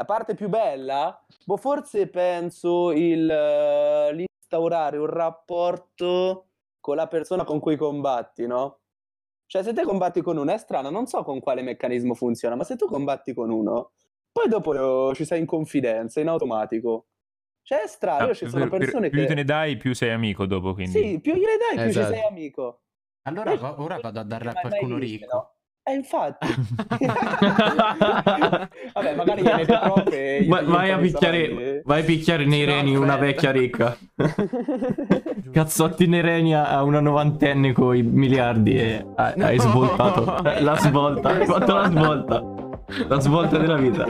La parte più bella? Boh, forse penso il uh, instaurare un rapporto con la persona con cui combatti, no? Cioè, se te combatti con uno è strano, non so con quale meccanismo funziona, ma se tu combatti con uno, poi dopo ci sei in confidenza, in automatico. Cioè, è strano, ah, ci sono persone più che... Più te ne dai, più sei amico dopo, quindi... Sì, più gliene dai, più esatto. ci sei amico. Allora, e... ora vado a darle a qualcuno ricco. No? Eh, infatti. Vabbè, magari gliene troppe. Va, vai, a picchiare, vai a picchiare nei reni una vecchia ricca. Cazzotti nei reni a una novantenne con i miliardi e hai, no. hai svoltato. La svolta, hai fatto la svolta. La svolta della vita.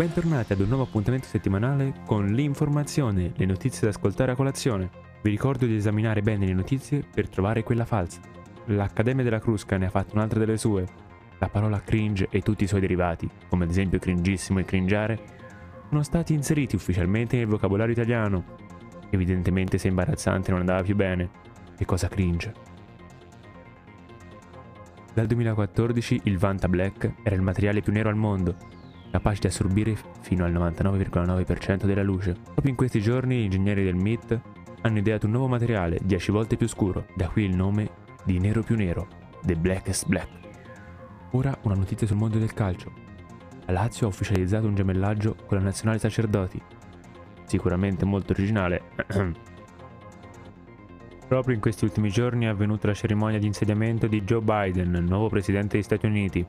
Bentornati ad un nuovo appuntamento settimanale con l'informazione, le notizie da ascoltare a colazione. Vi ricordo di esaminare bene le notizie per trovare quella falsa. L'Accademia della Crusca ne ha fatto un'altra delle sue. La parola cringe e tutti i suoi derivati, come ad esempio cringissimo e cringiare, sono stati inseriti ufficialmente nel vocabolario italiano. Evidentemente se imbarazzante non andava più bene. Che cosa cringe? Dal 2014 il Vanta Black era il materiale più nero al mondo capace di assorbire fino al 99,9% della luce. Proprio in questi giorni gli ingegneri del MIT hanno ideato un nuovo materiale 10 volte più scuro, da qui il nome di Nero più Nero, The Blackest Black. Ora una notizia sul mondo del calcio. La Lazio ha ufficializzato un gemellaggio con la nazionale sacerdoti. Sicuramente molto originale. Proprio in questi ultimi giorni è avvenuta la cerimonia di insediamento di Joe Biden, nuovo presidente degli Stati Uniti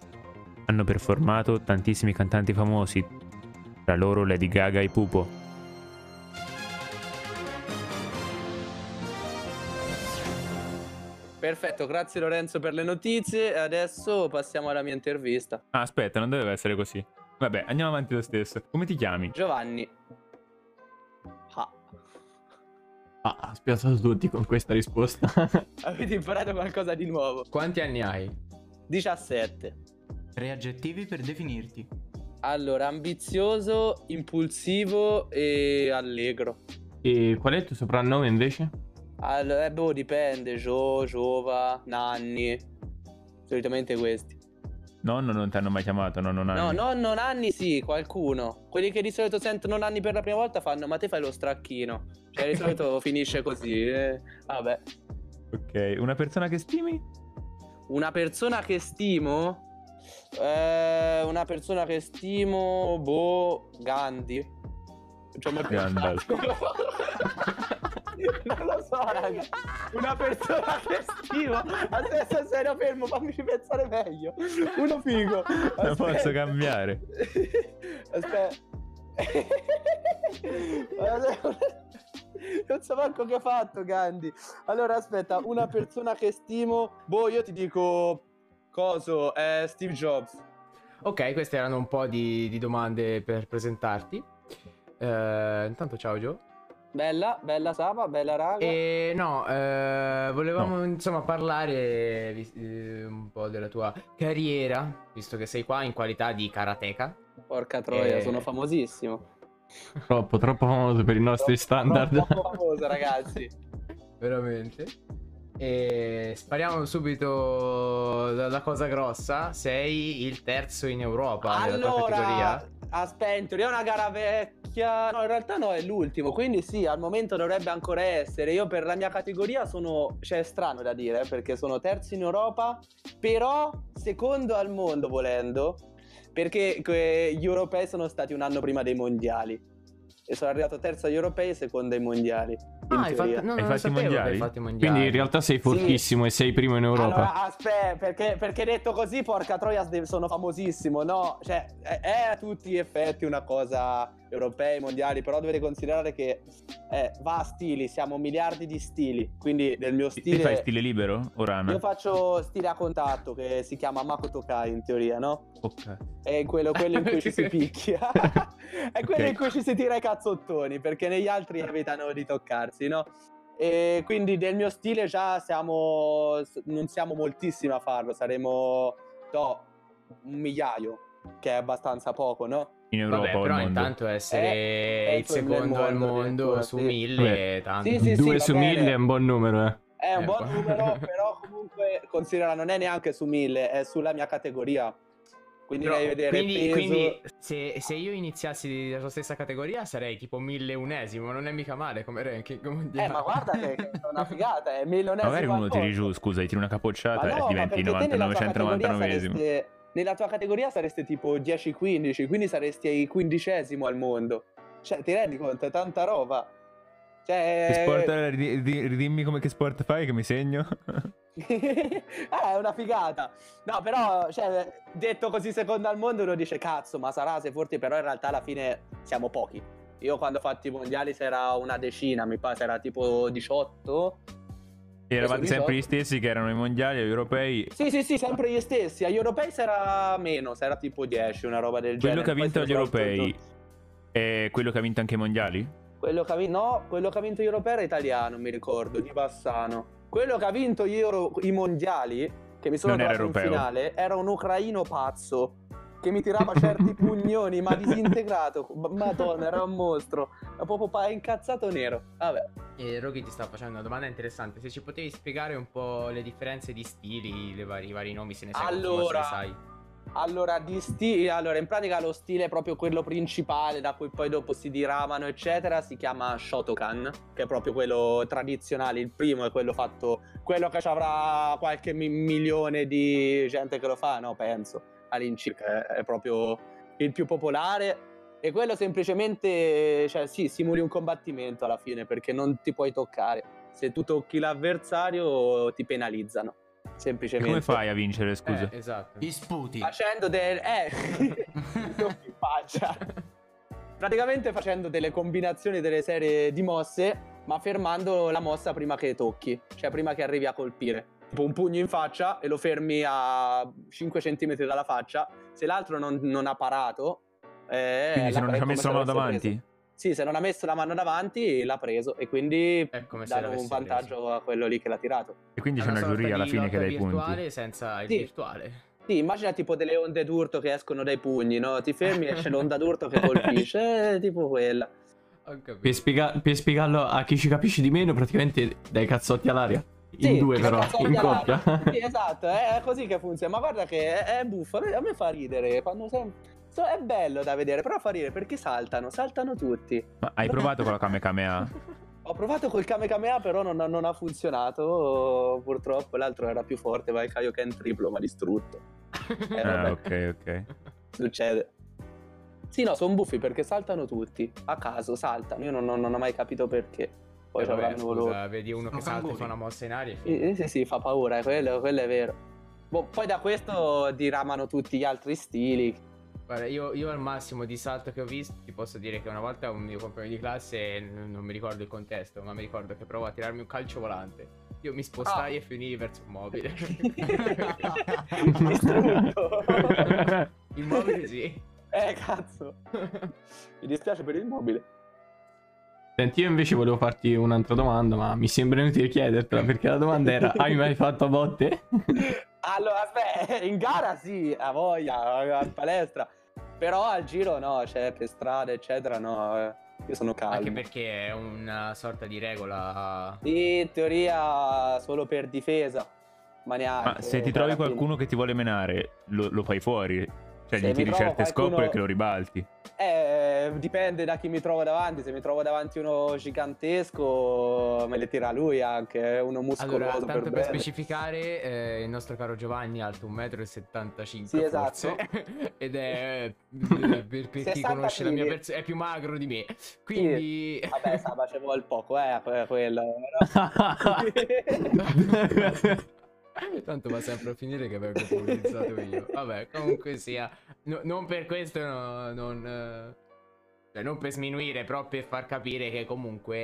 hanno performato tantissimi cantanti famosi, tra loro Lady Gaga e Pupo. Perfetto, grazie Lorenzo per le notizie. Adesso passiamo alla mia intervista. Ah, aspetta, non doveva essere così. Vabbè, andiamo avanti lo stesso. Come ti chiami? Giovanni. Ah. Ah, ha spiazzato tutti con questa risposta. Avete imparato qualcosa di nuovo. Quanti anni hai? 17. Tre aggettivi per definirti. Allora, ambizioso, impulsivo e allegro. E qual è il tuo soprannome invece? Allora, eh, boh, dipende. Gio, Giova, Nanni. Solitamente questi. Nonno non ti hanno mai chiamato, nonno Nanni? No, nonno Nanni sì, qualcuno. Quelli che di solito sentono Nanni per la prima volta fanno, ma te fai lo stracchino. Cioè di solito finisce così. Eh. Vabbè. Ok, una persona che stimi? Una persona che stimo? Eh, una persona che stimo, boh, Gandhi. Cioè, Gandalf. non lo so, raga. Una persona che stimo. Adesso serio fermo, fammi pensare meglio. Uno figo. Aspetta. Non posso cambiare. Aspetta. non so manco che ha fatto Gandhi. Allora, aspetta, una persona che stimo. Boh, io ti dico Coso, è Steve Jobs. Ok, queste erano un po' di, di domande per presentarti. Uh, intanto ciao Joe. Bella, bella Saba, bella raga. E no, uh, volevamo no. insomma parlare uh, un po' della tua carriera, visto che sei qua in qualità di karateka. Porca troia, e... sono famosissimo. Troppo, troppo famoso per i nostri troppo, standard. Troppo famoso ragazzi. Veramente. E spariamo subito dalla cosa grossa. Sei il terzo in Europa allora, nella tua categoria. Aspetta, è una gara vecchia. No, in realtà no, è l'ultimo. Quindi sì, al momento dovrebbe ancora essere. Io per la mia categoria sono. Cioè, è strano da dire, perché sono terzo in Europa. Però secondo al mondo volendo. Perché gli europei sono stati un anno prima dei mondiali. E sono arrivato terzo agli europei e secondo ai mondiali. Ah, hai fatto, no, hai fatto i mondiali? mondiali? Quindi in realtà sei fortissimo sì. e sei primo in Europa. Allora, aspetta, perché, perché, detto così, porca troia, sono famosissimo, no? Cioè, è, è a tutti gli effetti una cosa europei, mondiali, però dovete considerare che eh, va a stili, siamo miliardi di stili, quindi del mio stile... Ti fai stile libero o rana? Io faccio stile a contatto, che si chiama Makoto Kai in teoria, no? Ok. È quello, quello in cui ci si picchia. è quello okay. in cui ci si tira i cazzottoni, perché negli altri evitano di toccarsi, no? E quindi del mio stile già siamo... non siamo moltissimi a farlo, saremo... No, un migliaio che è abbastanza poco, no? In Europa Vabbè, però mondo. intanto essere è il secondo nel al mondo, mondo su sì. mille è tanto. Sì, sì, Due su bene. mille è un buon numero, eh. È un Eh, buon numero, però comunque considera non è neanche su 1000, è sulla mia categoria. Quindi Però, devi vedere quindi, peso. quindi se, se io iniziassi nella tua stessa categoria sarei tipo milleunesimo, non è mica male come ranking mondiale. Eh, ma guarda che, è una figata, è milionesimo Magari uno tiri giù, scusa, tiri una capocciata Ma no, e diventi perché te nella tua 99-199esimo. categoria sareste- Nella tua categoria sareste tipo 10-15, quindi saresti ai quindicesimo al mondo. Cioè, ti rendi conto? È tanta roba. Cioè... Che sport, ridi- ridi- ridimmi come che sport fai che mi segno. ah, è una figata. No, però, cioè, detto così secondo al mondo uno dice cazzo, ma sarà se forti, però in realtà alla fine siamo pochi. Io quando ho fatto i mondiali si era una decina, mi pare, era tipo 18. E eravate sempre gli 18. stessi che erano i mondiali, gli europei. Sì, sì, sì, sempre gli stessi. Agli europei si era meno, si era tipo 10, una roba del Quello genere. che ha vinto agli europei è quello che ha vinto anche i mondiali? Quello che ha vinto, no, quello che ha vinto gli europei era italiano, mi ricordo, di Bassano. Quello che ha vinto gli Euro- i mondiali, che mi sono Non era trovato in finale, era un ucraino pazzo. Che mi tirava certi pugnoni, ma disintegrato. Ma- Madonna, era un mostro. Ma proprio pa- incazzato nero. Vabbè. E Rocky ti sta facendo una domanda interessante. Se ci potevi spiegare un po' le differenze di stili, le vari, i vari nomi, se ne sai qualcosa, Allora, se ne sai. Allora, di sti- allora, in pratica lo stile è proprio quello principale, da cui poi dopo si diramano, eccetera, si chiama Shotokan, che è proprio quello tradizionale. Il primo è quello fatto, quello che ci avrà qualche mi- milione di gente che lo fa, no, penso, all'incirca, è proprio il più popolare. E quello semplicemente, cioè sì, simuli un combattimento alla fine, perché non ti puoi toccare. Se tu tocchi l'avversario ti penalizzano, semplicemente. come fai a vincere, scusa? Eh, esatto. Gli sputi. Facendo del... Eh, non mi faccia. Praticamente facendo delle combinazioni delle serie di mosse, ma fermando la mossa prima che tocchi, cioè prima che arrivi a colpire. Tipo un pugno in faccia e lo fermi a 5 cm dalla faccia. Se l'altro non, non ha parato... Eh, Quindi se non ci ha messo la mano davanti? preso. Sì, se non ha messo la mano davanti l'ha preso e quindi È come se danno un vantaggio a quello lì che l'ha tirato. E quindi È c'è una giuria alla fine che lotta dà i punti. virtuale senza il Sì. virtuale. Sì, immagina tipo delle onde d'urto che escono dai pugni, no? Ti fermi e c'è l'onda d'urto che colpisce, eh, tipo quella. Per, spiega- per spiegarlo a chi ci capisce di meno, praticamente dai cazzotti all'aria. In Sì, due dai però, in coppia. Sì, esatto, è così che funziona. Ma guarda che è, è buffo, a me, fa ridere. Quando sem- so- è bello da vedere, però fa ridere perché saltano, saltano tutti. Ma hai provato con la Kame Kamea? Ho provato col Kame Kamea, però non, non ha funzionato. Purtroppo l'altro era più forte, va il Kaioken triplo, ma distrutto. Eh, Ah, ok, ok. Succede. Sì, no, sono buffi perché saltano tutti. A caso saltano. Io non, non- non ho mai capito perché. Poi Eh, ci vabbè, avranno scusa, vedi uno Sono che salta e fa una mossa in aria. e Sì, sì, fa paura, quello, quello è vero. Boh, poi da questo diramano tutti gli altri stili. Guarda, io, io al massimo di salto che ho visto ti posso dire che una volta un mio compagno di classe, n- non mi ricordo il contesto, ma mi ricordo che provò a tirarmi un calcio volante. Io mi spostai Ah. e finii verso un mobile. Il mobile sì. eh, cazzo. Mi dispiace per il mobile. Senti, io invece volevo farti un'altra domanda, ma mi sembra inutile chiedertela perché la domanda era: hai mai fatto a botte? Allora, aspetta, in gara sì, a voglia, a palestra. Però al giro no, cioè per strada, eccetera, no. eh, Io sono calmo. Anche perché è una sorta di regola. Sì, in teoria solo per difesa. Ma neanche. Ma se ti trovi fine- qualcuno che ti vuole menare, lo, lo fai fuori. Cioè, Se gli tiri certe qualcuno- che lo ribalti. Eh, dipende da chi mi trovo davanti. Se mi trovo davanti uno gigantesco, me le tira lui anche. Uno muscoloso Allora, tanto per, bene. specificare, eh, il nostro caro Giovanni è alto 1,75 m Sì, forse, esatto. ed è, per, per chi 60 conosce la mia persona, è più magro di me. Quindi... Vabbè, Saba, ci vuole poco, eh, que- quello. Tanto va sempre a finire che vengo pubblicizzato io. Vabbè, comunque sia. no- non per questo, no- non. eh, cioè, non per sminuire, però per far capire che comunque.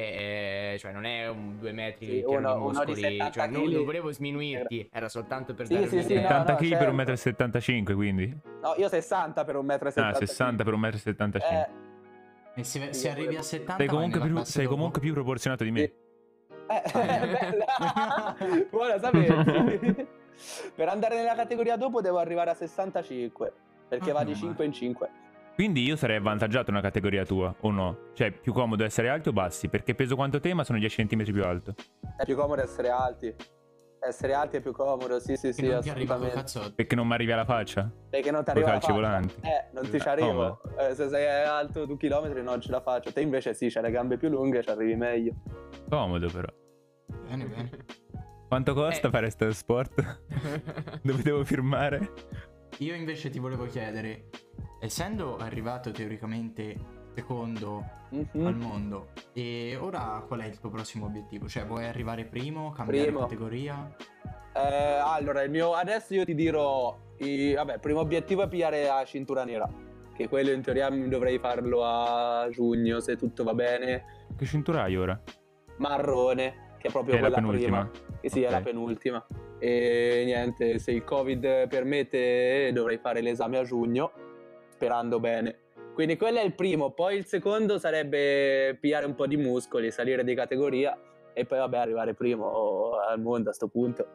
eh, cioè, non è un due metri Sì, pieno uno- di uno di muscoli. 70 cioè, non, kg. non volevo sminuirti, era soltanto per Sì, dare sì, sì, un'idea. no, 70 no, kg per certo. 1,75 m, quindi? No, io 60 per un metro e Ah, 70. 60 per 1,75 m. Eh, E se, se arrivi a 70 sei comunque, più, sei comunque più proporzionato di me. Sì. Eh, bella. Buona sapersi. per andare nella categoria dopo devo arrivare a 65. perché Ah, va di meno 5 in 5. Quindi io sarei avvantaggiato nella categoria tua, o no? Cioè, più comodo essere alti o bassi? Perché peso quanto te, ma sono 10 cm più alto. È più comodo essere alti. Essere alti è più comodo, sì, sì, sì, non ti arriva col assolutamente. Perché non mi arrivi alla faccia? Perché non ti Coi arriva la calci faccia. volanti. Eh, non ti ci Eh, arrivo. Eh, se sei alto due chilometri non ce la faccio. Te invece sì, c'hai le gambe più lunghe, ci arrivi meglio. Comodo però. Bene, bene. Quanto costa Eh. fare sto sport? Dove devo firmare? Io invece ti volevo chiedere, essendo arrivato teoricamente secondo Mhm. al mondo, e ora qual è il tuo prossimo obiettivo? Cioè, vuoi arrivare primo, cambiare Primo. categoria? Eh, allora, il mio adesso io ti dirò. i- vabbè, il primo obiettivo è pigliare la cintura nera. Che quello in teoria dovrei farlo a giugno, se tutto va bene. Che cintura hai ora? Marrone, che è proprio È la quella penultima? prima. Che sì, è la penultima. E niente, se il Covid permette, dovrei fare l'esame a giugno, sperando bene. Quindi quello è il primo. Poi il secondo sarebbe pigliare un po' di muscoli, salire di categoria e poi, vabbè, arrivare primo al mondo a sto punto.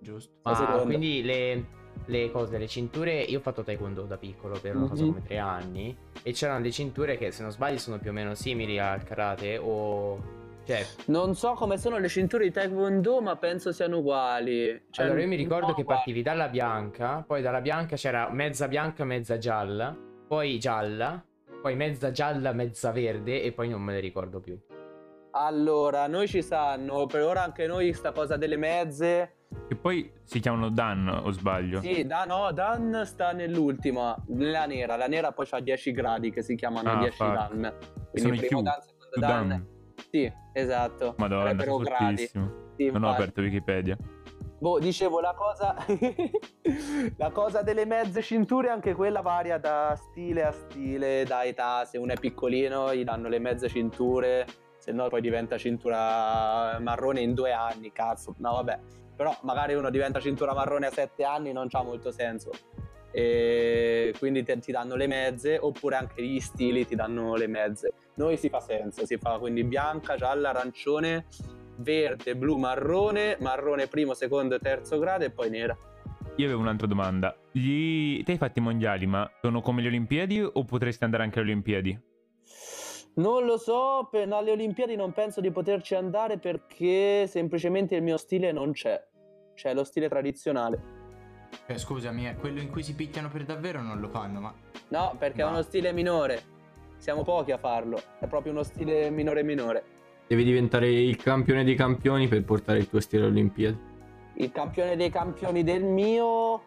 Giusto. Ma quindi le, le cose, le cinture, io ho fatto taekwondo da piccolo per una cosa Mhm. come tre anni e c'erano le cinture che se non sbaglio sono più o meno simili al karate o... Cioè, Non so come sono le cinture di Taekwondo, ma penso siano uguali. Cioè, allora io mi ricordo che uguali. partivi dalla bianca, poi dalla bianca c'era mezza bianca, mezza gialla, poi gialla, poi mezza gialla, mezza verde e poi non me le ricordo più. Allora, noi ci sanno, per ora anche noi sta cosa delle mezze. Che poi si chiamano Dan, o sbaglio? Sì, da, no, Dan sta nell'ultima, nella nera. La nera poi ha 10 gradi che si chiamano Ah, 10 fuck. Dan. Sono i primo Q. Dan, secondo Dan. Dan. Sì, esatto. Madonna, sono gradi. fortissimo. Sì, Non ho aperto Wikipedia. Boh, dicevo la cosa. la cosa delle mezze cinture, anche quella varia da stile a stile, da età. Se uno è piccolino, gli danno le mezze cinture, se no poi diventa cintura marrone in due anni. Cazzo, no, vabbè. Però magari uno diventa cintura marrone a sette anni, non c'ha molto senso. E quindi te- ti danno le mezze, oppure anche gli stili ti danno le mezze. Noi si fa senso, si fa quindi bianca, gialla, arancione, verde, blu, marrone, marrone primo, secondo e terzo grado e poi nera. Io avevo un'altra domanda. Gli... Te hai fatti i mondiali, ma sono come le Olimpiadi o potresti andare anche alle Olimpiadi? Non lo so, per alle Olimpiadi non penso di poterci andare perché semplicemente il mio stile non c'è. C'è lo stile tradizionale. Eh, scusami, è quello in cui si picchiano per davvero non lo fanno, ma... No, perché è No. uno stile minore. Siamo pochi a farlo. È proprio uno stile minore minore. Devi diventare il campione dei campioni per portare il tuo stile alle Olimpiadi. Il campione dei campioni del mio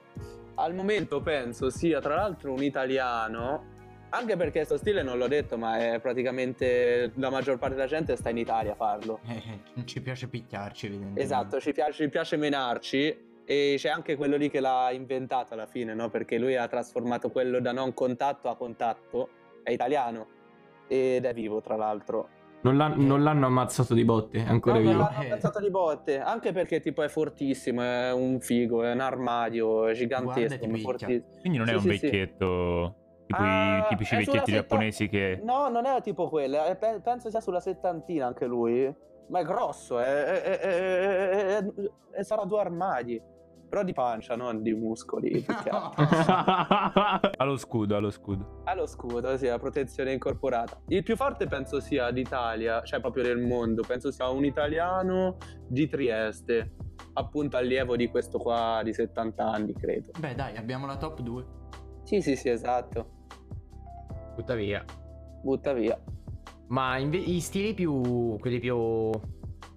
al momento penso sia tra l'altro un italiano. Anche perché sto stile non l'ho detto, ma è praticamente la maggior parte della gente sta in Italia a farlo. Eh, non ci piace picchiarci, evidentemente. Esatto, ci piace, ci piace menarci e c'è anche quello lì che l'ha inventato alla fine, no? Perché lui ha trasformato quello da non contatto a contatto, è italiano ed è vivo tra l'altro. Non, l'han- non l'hanno ammazzato di botte, è ancora No, non vivo. l'hanno Eh. pensato di botte, anche perché tipo è fortissimo, è un figo, è un armadio, è gigantesco, fortissimo. Quindi non è Sì, un sì, sì. vecchietto tipo Ah, i tipici è vecchietti setta- giapponesi che... No, non è tipo quello, è- pe- penso sia sulla settantina anche lui, ma è grosso, è, è- è- è- è- è- sarà due armadi, però di pancia, non di muscoli. più che altro. ha lo scudo, ha lo scudo. Ha lo scudo, sì, la protezione incorporata. Il più forte penso sia d'Italia, cioè proprio del mondo, penso sia un italiano di Trieste, appunto allievo di questo qua di 70 anni, credo. Beh, dai, abbiamo la top 2. Sì, sì, sì, esatto. Tuttavia. Butta via. Ma inve- i stili più. quelli più.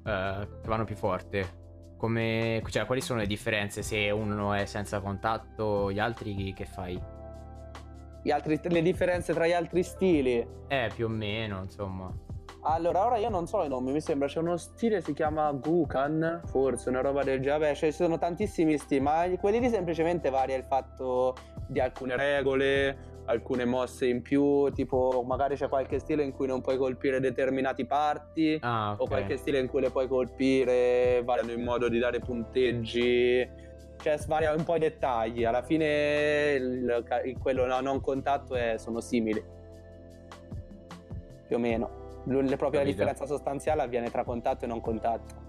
eh, che vanno più forte. Come. Cioè, quali sono le differenze se uno è senza contatto, gli altri che fai? Gli altri- le differenze tra gli altri stili. Eh, più o meno, insomma. Allora, ora io non so i nomi, mi sembra c'è uno stile si chiama Gukan, forse una roba del genere. Vabbè, ci sono tantissimi stili, ma quelli lì semplicemente varia il fatto di alcune regole, alcune mosse in più, tipo magari c'è qualche stile in cui non puoi colpire determinati parti. Ah, ok. O qualche stile in cui le puoi colpire, variano in modo di dare punteggi, cioè varia un po' i dettagli. Alla fine il, il- quello no- non contatto è- sono simili, più o meno. La Capito. differenza sostanziale avviene tra contatto e non contatto.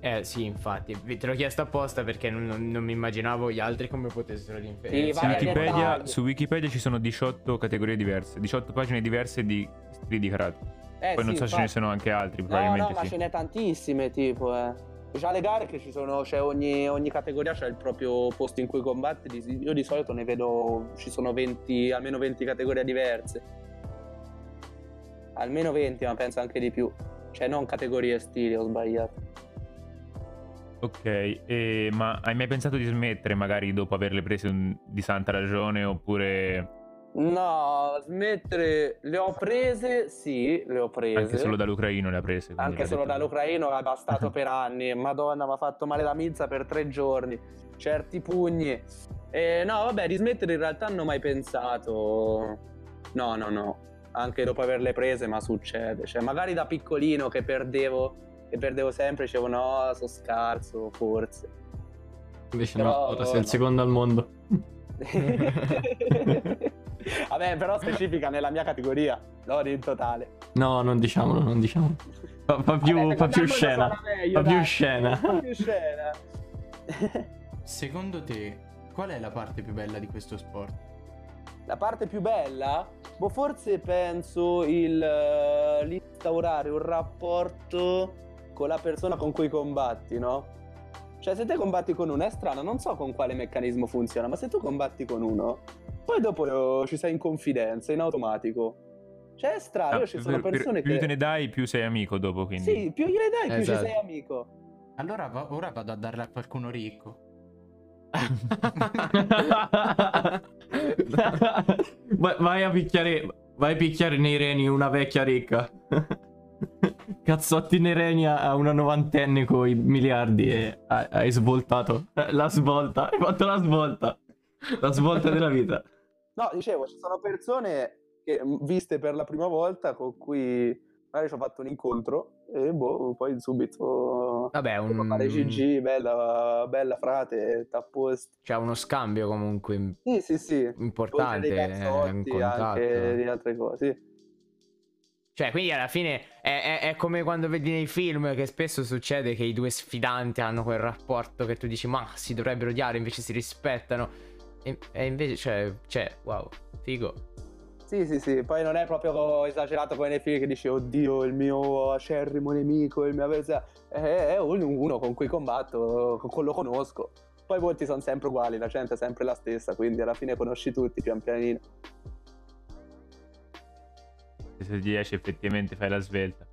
Eh sì, infatti, vi- te l'ho chiesto apposta perché non, non- non mi immaginavo gli altri come potessero differenziare. Sì, a Wikipedia, su Wikipedia ci sono 18 categorie diverse, 18 pagine diverse di stili di karate. Eh, Poi non sì, so se ce ne infatti. sono anche altri, No, probabilmente no, ma sì. ce n'è tantissime, tipo, eh. Già le gare che ci sono, cioè ogni, ogni categoria c'è il proprio posto in cui combatti. Di- Io di solito ne vedo, ci sono 20, almeno 20 categorie diverse. Almeno 20, ma penso anche di più. Cioè non categorie stili, ho sbagliato. Ok, e- ma hai mai pensato di smettere magari dopo averle prese un- di santa ragione oppure No, smettere, le ho prese, sì, le ho prese. anche solo dall'ucraino le ha prese? quindi Anche l'ha solo detto- dall'ucraino è bastato per anni. Madonna, mi ha fatto male la mizza per tre giorni. Certi pugni. E no, vabbè, di smettere in realtà non ho mai pensato. No, no, no. Anche dopo averle prese, ma succede. Cioè, magari da piccolino che perdevo, che perdevo sempre, dicevo no, sono scarso, forse. Invece Però- no, ora sei il no. secondo al mondo. vabbè, però specifica nella mia categoria, non in totale. No, non diciamolo, non diciamolo. Fa, fa più, Vabbè, fa più scena. meglio, Fa più scena. Fa più scena. Secondo te, qual è la parte più bella di questo sport? La parte più bella? Boh, forse penso il eh, l'instaurare un rapporto con la persona con cui combatti, no? Cioè, se te combatti con uno è strano, non so con quale meccanismo funziona, ma se tu combatti con uno, poi dopo ci sei in confidenza, in automatico. Cioè, è strano, Ah, io ci sono per- per- persone più che... te ne dai, più sei amico dopo, quindi. Sì, più gliene dai, più Esatto. ci sei amico. Allora va- ora vado a darla a qualcuno ricco. vai, vai a picchiare. Vai a picchiare nei reni una vecchia ricca. Cazzotti nei reni a una novantenne con i miliardi e hai, svoltato. Eh, La svolta. Hai fatto la svolta. La svolta della vita. No, dicevo, ci sono persone che viste per la prima volta con cui magari ci ho fatto un incontro e boh, poi subito Vabbè, un... Fare GG, bella, bella frate, t'apposto. C'è uno scambio comunque Sì, sì, sì. importante, eh, un cazzotti, contatto. anche di altre cose. sì. Cioè, quindi alla fine è, è- è come quando vedi nei film che spesso succede che i due sfidanti hanno quel rapporto che tu dici, ma si dovrebbero odiare, invece si rispettano. E, e invece, cioè, cioè, wow, figo. Sì, sì, sì. Poi non è proprio esagerato come nei film che dici, oddio, il mio acerrimo nemico, il mio avversario. È, è un- uno con cui combatto, lo conosco. Poi i volti sono sempre uguali, la gente è sempre la stessa, quindi alla fine conosci tutti pian pianino. Se riesci effettivamente fai la svelta.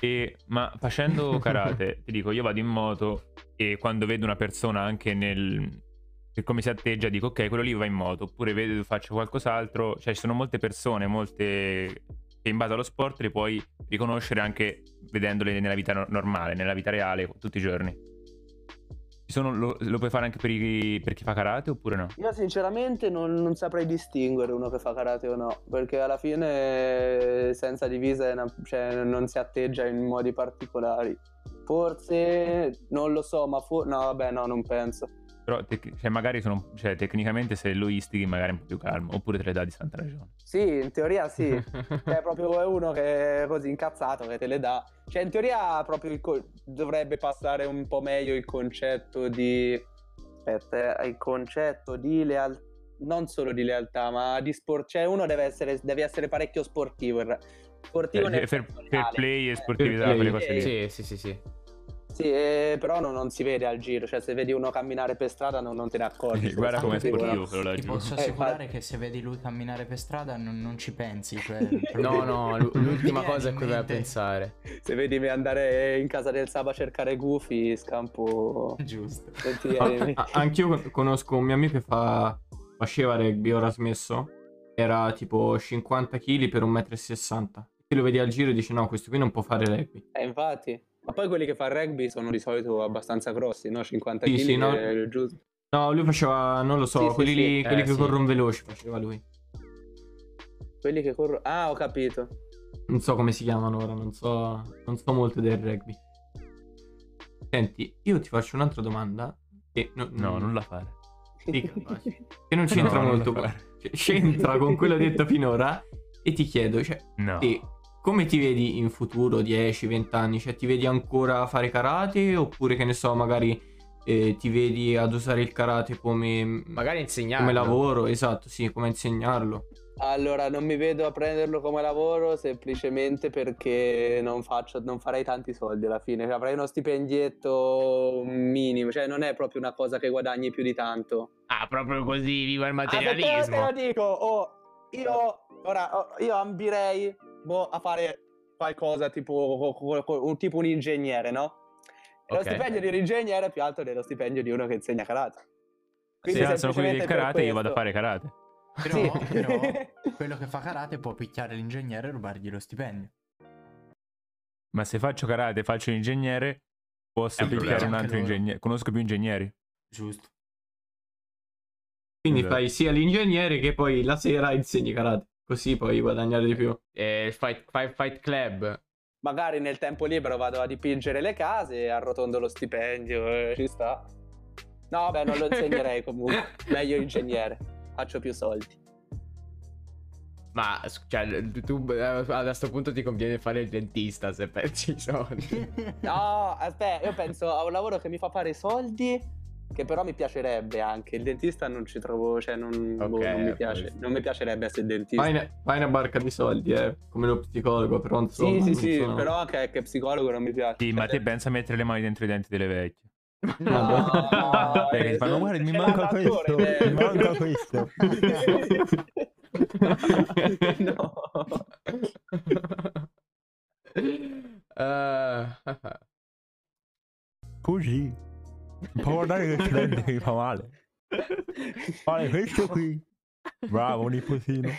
E, ma facendo karate, ti dico, io vado in moto e quando vedo una persona anche nel... per come si atteggia dico ok, quello lì va in moto, oppure vedo, faccio qualcos'altro, cioè ci sono molte persone, molte che in base allo sport le puoi riconoscere anche vedendole nella vita no- normale, nella vita reale, tutti i giorni. Sono- lo, lo puoi fare anche per, i- per chi fa karate oppure no? Io sinceramente non, non saprei distinguere uno che fa karate o no, perché alla fine senza divisa una- cioè, non si atteggia in modi particolari. Forse, non lo so, ma for- no, vabbè, no, non penso. Però tec- cioè, magari sono, cioè, tecnicamente se lo istighi magari è un po' più calmo, oppure te le dà di santa ragione. Sì, in teoria sì. Cioè, proprio è uno che è così incazzato che te le dà. Cioè, in teoria proprio co- dovrebbe passare un po' meglio il concetto di... Aspetta, eh, il concetto di lealtà. Non solo di lealtà, ma di sport. Cioè, uno deve essere, deve essere parecchio sportivo. Sportivo Eh, nel fair reale. play Eh, e sportività, Fair quelle cose lì. sì, sì, sì, sì. Sì, eh, però non, non si vede al giro. Cioè, se vedi uno camminare per strada non, non te ne accorgi. Eh, guarda se com'è sportivo, no? quello là Ti giù. posso Eh, assicurare infatti. che se vedi lui camminare per strada non, non ci pensi. Cioè, No, no, l'ultima cosa a in cui vai a mente. pensare. Se vedi me andare in casa del Saba a cercare gufi, scampo. Giusto. Ah, Anch'io con- conosco un mio amico che fa, faceva rugby, ora ha smesso. Era tipo 50 kg per 1,60 m. Ti lo vedi al giro e dici no, questo qui non può fare rugby. Eh, infatti. Ma poi quelli che fa rugby sono di solito abbastanza grossi, no? 50 kg Sì, sì, no. giusto. No, lui faceva, non lo so, Sì, quelli, sì. lì- quelli Eh, che sì. corrono veloci faceva lui. Quelli che corrono... Ah, ho capito. Non so come si chiamano ora, non so, non so molto del rugby. Senti, io ti faccio un'altra domanda. Che no- No, non la fare. Capace. che non c'entra No, molto. cioè, c'entra con quello detto finora. E ti chiedo, cioè, No. te come ti vedi in futuro, 10, 20 anni? Cioè, ti vedi ancora fare karate oppure che ne so, magari eh, ti vedi ad usare il karate come, Magari insegnare. come lavoro? Esatto, sì, come insegnarlo. Allora, non mi vedo a prenderlo come lavoro semplicemente perché non, faccio, non farei tanti soldi alla fine. Cioè, avrei uno stipendietto minimo, cioè non è proprio una cosa che guadagni più di tanto. Ah, proprio così, viva il Ah, materialismo. te lo dico, oh, io, ora, oh, io ambirei boh, a fare qualcosa tipo, un, tipo un ingegnere, no? E Ok. Lo stipendio di un ingegnere è più alto dello stipendio di uno che insegna karate. Se alzano quelli del karate, io vado a fare karate. Però, Sì. però quello che fa karate può picchiare l'ingegnere e rubargli lo stipendio. Ma se faccio karate e faccio l'ingegnere, posso picchiare un altro ingegnere. Conosco più ingegneri. Giusto. Quindi Esatto. fai sia l'ingegnere che poi la sera insegni karate. Così puoi guadagnare di più. Eh, il fight, fight, fight Club. Magari nel tempo libero vado a dipingere le case e arrotondo lo stipendio, eh, ci sta. No, beh, non lo insegnerei comunque. Meglio ingegnere, faccio più soldi. Ma cioè, tu eh, a questo punto ti conviene fare il dentista se pensi i soldi. No, aspetta, io penso a un lavoro che mi fa fare soldi, che però mi piacerebbe anche. Il dentista non ci trovo, cioè non, boh, Ok, non mi piace. Non mi piacerebbe essere dentista. Fai una, fai una barca di soldi, eh, come lo psicologo, però insomma... Sì, sì, sì, sono- però anche che psicologo non mi piace. Sì, ma te pensa a mettere le mani dentro i denti delle vecchie. No, Perché eh, ti fanno, guarda, mi manca questo, eh. mi manca questo. no. Eh, Così. Non può guardare questo dente che mi fa male. Fare questo qui. Bravo, nipotino.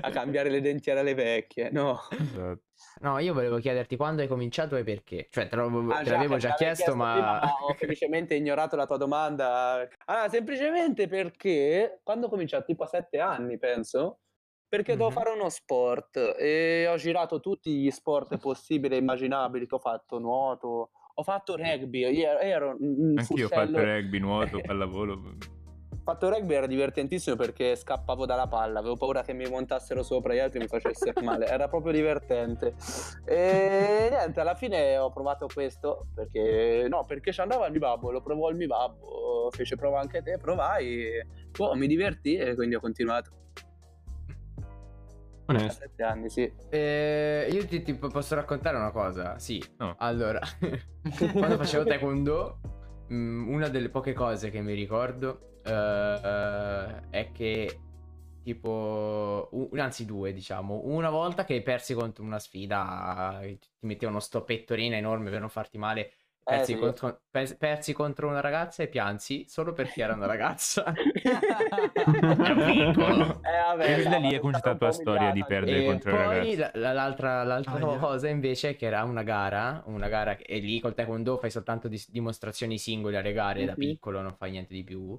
a cambiare le dentiere alle vecchie, no. Esatto. no, io volevo chiederti quando hai cominciato e perché. Cioè, te, lo- Ah, te l'avevo me già l'avevi chiesto, ma... prima, ho semplicemente ignorato la tua domanda. Allora, semplicemente perché quando ho cominciato, tipo a sette anni, penso, perché devo Mhm. fare uno sport e ho girato tutti gli sport possibili e immaginabili che ho fatto, nuoto, ho fatto rugby, io ero, un Anch'io ho fatto rugby, nuoto, pallavolo. Ho fatto rugby era divertentissimo perché scappavo dalla palla, avevo paura che mi montassero sopra gli altri e mi facessero male, era proprio divertente. E niente, alla fine ho provato questo perché no, perché ci andava il mio babbo, lo provò il mio babbo, fece prova anche te, provai, boh, mi divertì e quindi ho continuato. Onesto. sette anni, sì. Eh, io ti, ti posso raccontare una cosa? Sì. No. Allora, quando facevo taekwondo, mm, una delle poche cose che mi ricordo eh, eh, è che tipo, u- anzi due diciamo, una volta che persi contro una sfida, ti mettevano uno stoppettorina enorme per non farti male, persi, Eh, sì. contro, per- persi contro una ragazza e piansi solo perché era una ragazza. Eh, vabbè, E da lì è cominciata la tua storia di perdere E contro ragazze. la- la- l'altra, l'altra Aia. cosa invece che era una gara, una gara che e lì col taekwondo fai soltanto dis- dimostrazioni singole alle gare da Mhm. piccolo, non fai niente di più.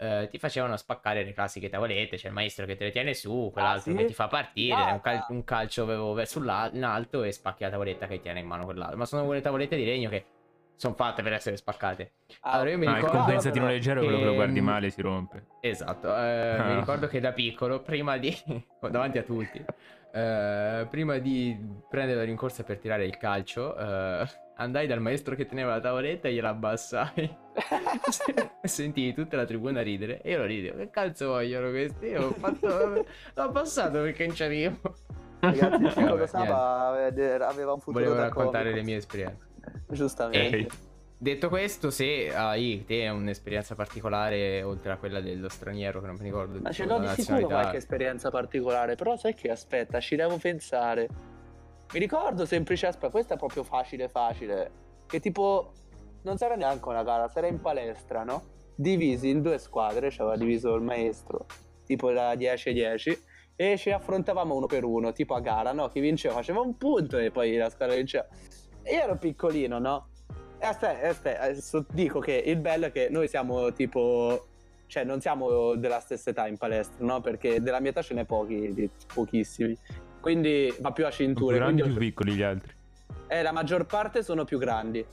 Eh, ti facevano spaccare le classiche tavolette, c'è il maestro che te le tiene su, quell'altro sì? che ti fa partire, Ah, un, cal- ah. un calcio avevo verso l'al- in alto e spacchi la tavoletta che tiene in mano quell'altro. Ma sono quelle tavolette di legno che sono fatte per essere spaccate. Ah, Allora io mi No, il ricordo- compensatino leggero, quello che lo guardi Ehm, male si rompe. Esatto, eh, mi Ah. ricordo che da piccolo, prima di... davanti a tutti, eh, prima di prendere la rincorsa per tirare il calcio, eh, andai dal maestro che teneva la tavoletta e gliela abbassai. sentii tutta la tribuna ridere e io lo ridevo. Che cazzo vogliono questi? Io ho fatto... l'ho passato perché non ci arrivo. Ragazzi, il Saba aveva un futuro Volevo raccontare le mie esperienze. Giustamente. Ok. Detto questo, se hai te un'esperienza particolare oltre a quella dello straniero che non mi ricordo Ma ce l'ho di sicuro qualche esperienza particolare, però sai che aspetta, ci devo pensare. Mi ricordo semplice, aspetta, questa è proprio facile facile, che tipo non sarà neanche una gara, sarà in palestra, no? Divisi in due squadre, ci aveva diviso il maestro, tipo da 10-10, e ci affrontavamo uno per uno, tipo a gara, no? Chi vinceva faceva un punto e poi la squadra vinceva. Io ero piccolino, no? E aspetta, aspetta, adesso dico che il bello è che noi siamo tipo cioè non siamo della stessa età in palestra, no? Perché della mia età ce n'è pochi, pochissimi. Quindi va più a Sono più cinture. grandi o più piccoli gli altri. eh, la maggior parte sono più grandi,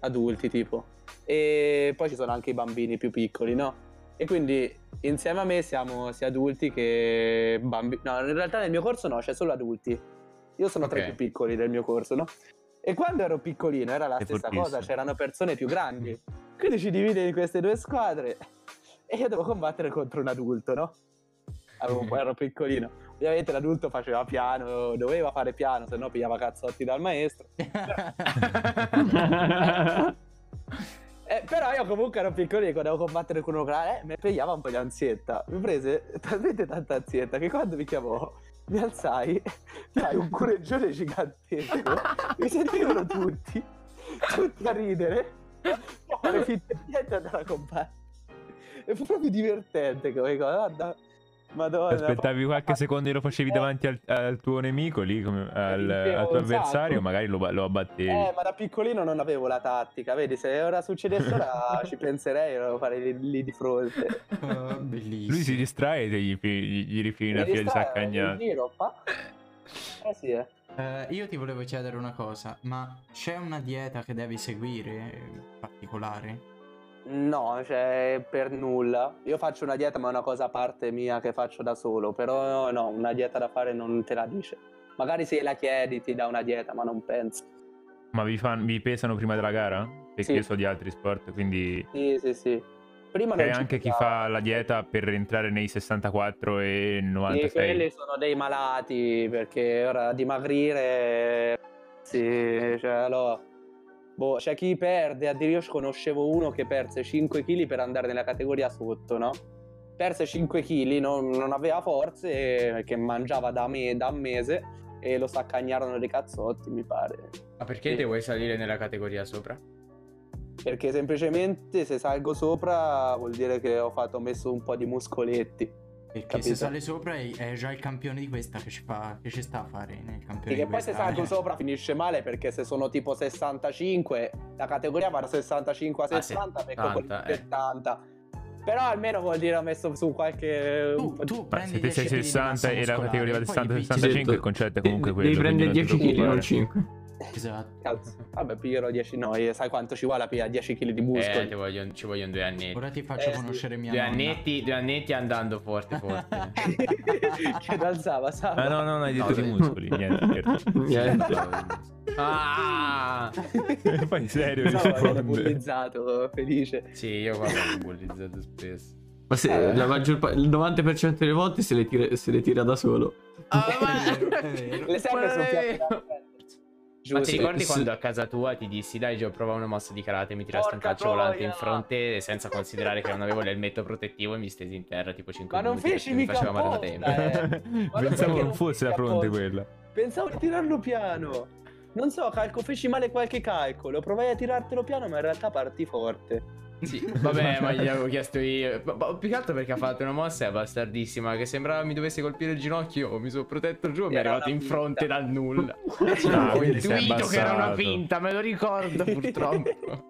adulti tipo. E poi ci sono anche i bambini più piccoli, no? E quindi insieme a me siamo sia adulti che bambini. No, in realtà nel mio corso no, c'è solo adulti. Io sono tra i più piccoli del mio corso, no? E quando ero piccolino era la Sei stessa fortissimo. cosa, c'erano persone più grandi. Quindi ci divide in queste due squadre e io devo combattere contro un adulto, no? Avevo un po' ero piccolino. Ovviamente l'adulto faceva piano, doveva fare piano, se no pigliava cazzotti dal maestro. Eh, però io comunque ero piccolino quando devo combattere con uno grande, eh, mi pigliava un po' di ansietta. Mi prese talmente tanta ansietta che quando mi chiamò, mi alzai, dai un cureggione gigantesco. mi sentivano tutti, tutti a ridere, fare finta di niente e andare a combattere. E fu proprio divertente come cosa, guarda. Madonna. Aspettavi qualche secondo e lo facevi Eh. davanti al, al tuo nemico lì, come- al, vincevo al tuo un avversario, magari lo, lo abbattevi. Eh, ma da piccolino non avevo la tattica, vedi, se ora succedesse ora ci penserei, lo farei lì, lì di fronte. Ah, bellissimo. Lui si distrae e gli, gli, gli rifili una fila di saccagnati. in giro, pa. Eh sì, eh. Eh, io ti volevo chiedere una cosa, ma c'è una dieta che devi seguire in particolare? No, cioè, per nulla. Io faccio una dieta, ma è una cosa a parte mia che faccio da solo. Però no, una dieta da fare non te la dice. Magari se la chiedi ti dà una dieta, ma non penso. Ma vi, fan- vi pesano prima della gara? Perché Sì. io so di altri sport, quindi Sì, sì, sì. Prima c'è non ci anche chi fa la dieta per entrare nei 64 e Sì, 96. quelli sono dei malati perché ora dimagrire. Sì, cioè, allora. Boh, c'è chi perde. Addirittura io conoscevo uno che perse 5 kg per andare nella categoria sotto, no? Perse 5 kg, non, non aveva forze, che mangiava da, me, da un mese e lo saccagnarono dei cazzotti, mi pare. Ma perché te vuoi salire nella categoria sopra? Perché semplicemente se salgo sopra vuol dire che ho fatto ho messo un po' di muscoletti. Perché Capito. se sale sopra è, già il campione di questa che ci, fa, che ci sta a fare nel campione che poi se questa. salgo sopra finisce male perché se sono tipo 65, la categoria va da 65 a Ah, 60, becco quelli 70, di eh. 70. Però almeno vuol dire ho messo su qualche... Tu, tu Ma prendi se te 10 sei kg di 60 massa e la categoria va da poi 60 picchi- 65, il concetto è comunque devi quello. quindi prendere non ti 10 kg, non preoccupare. 5. Esatto. Cazzo. Vabbè, piglierò 10 no, sai quanto ci vuole a pigliare 10 kg di muscoli? Eh, ti voglio- ci vogliono due annetti. Ora ti faccio Eh, sì. conoscere mia Due nonna. annetti, due annetti andando forte, forte. che alzava, sa? Ah no, no, no, hai detto No, di sì. muscoli, niente, scherzo. Niente. ah! Fai serio, No, viene rispondi. bullizzato, felice. Sì, io qua l'ho bullizzato spesso. Ma se Eh. la maggior pa- il 90% delle volte se le, tira, se le tira da solo. Ah, È vero, è vero. Le serve Ma sul prendere. Ma ti Giusto. ricordi sì. quando a casa tua ti dissi dai Gio prova una mossa di karate mi tirasti un Porca calcio volante troia! in fronte senza considerare che non avevo l'elmetto protettivo e mi stesi in terra tipo 5 Ma non feci perché mi mica faceva male tempia. eh. Pensavo non fosse la fronte apposta? quella. Pensavo di tirarlo piano. Non so, calco, feci male qualche calcolo. Provai a tirartelo piano, ma in realtà partì forte. Sì, vabbè, ma gli avevo chiesto io. Ma- ma più che altro perché ha fatto una mossa bastardissima. Che sembrava mi dovesse colpire il ginocchio. Mi sono protetto giù e mi è arrivato in fronte dal nulla. Ah, Ho sei intuito che era una finta, me lo ricordo purtroppo.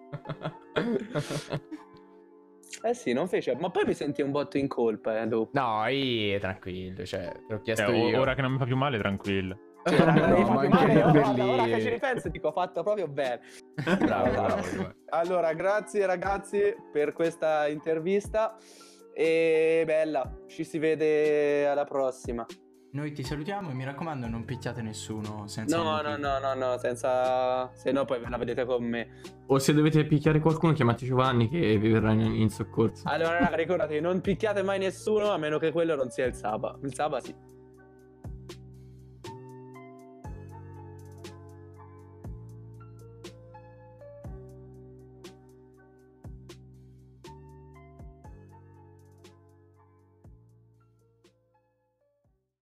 Eh sì, non fece. Ma poi mi sentì un botto in colpa, eh, dopo. no, io tranquillo, cioè, l'ho chiesto Eh, io. ora che non mi fa più male, tranquillo. Cioè, No, non hai ma male, no, guarda, lì. ora che ci ripenso dico, ho fatto proprio bene. Bravo, bravo. Allora, grazie ragazzi per questa intervista. E bella, ci si vede alla prossima. Noi ti salutiamo e mi raccomando non picchiate nessuno senza No, no, no, no, no, senza... Se no poi ve la vedete con me. O se dovete picchiare qualcuno, chiamate Giovanni che vi verrà in, in soccorso. Allora, raga, ricordate, non picchiate mai nessuno a meno che quello non sia il Saba. Il Saba sì.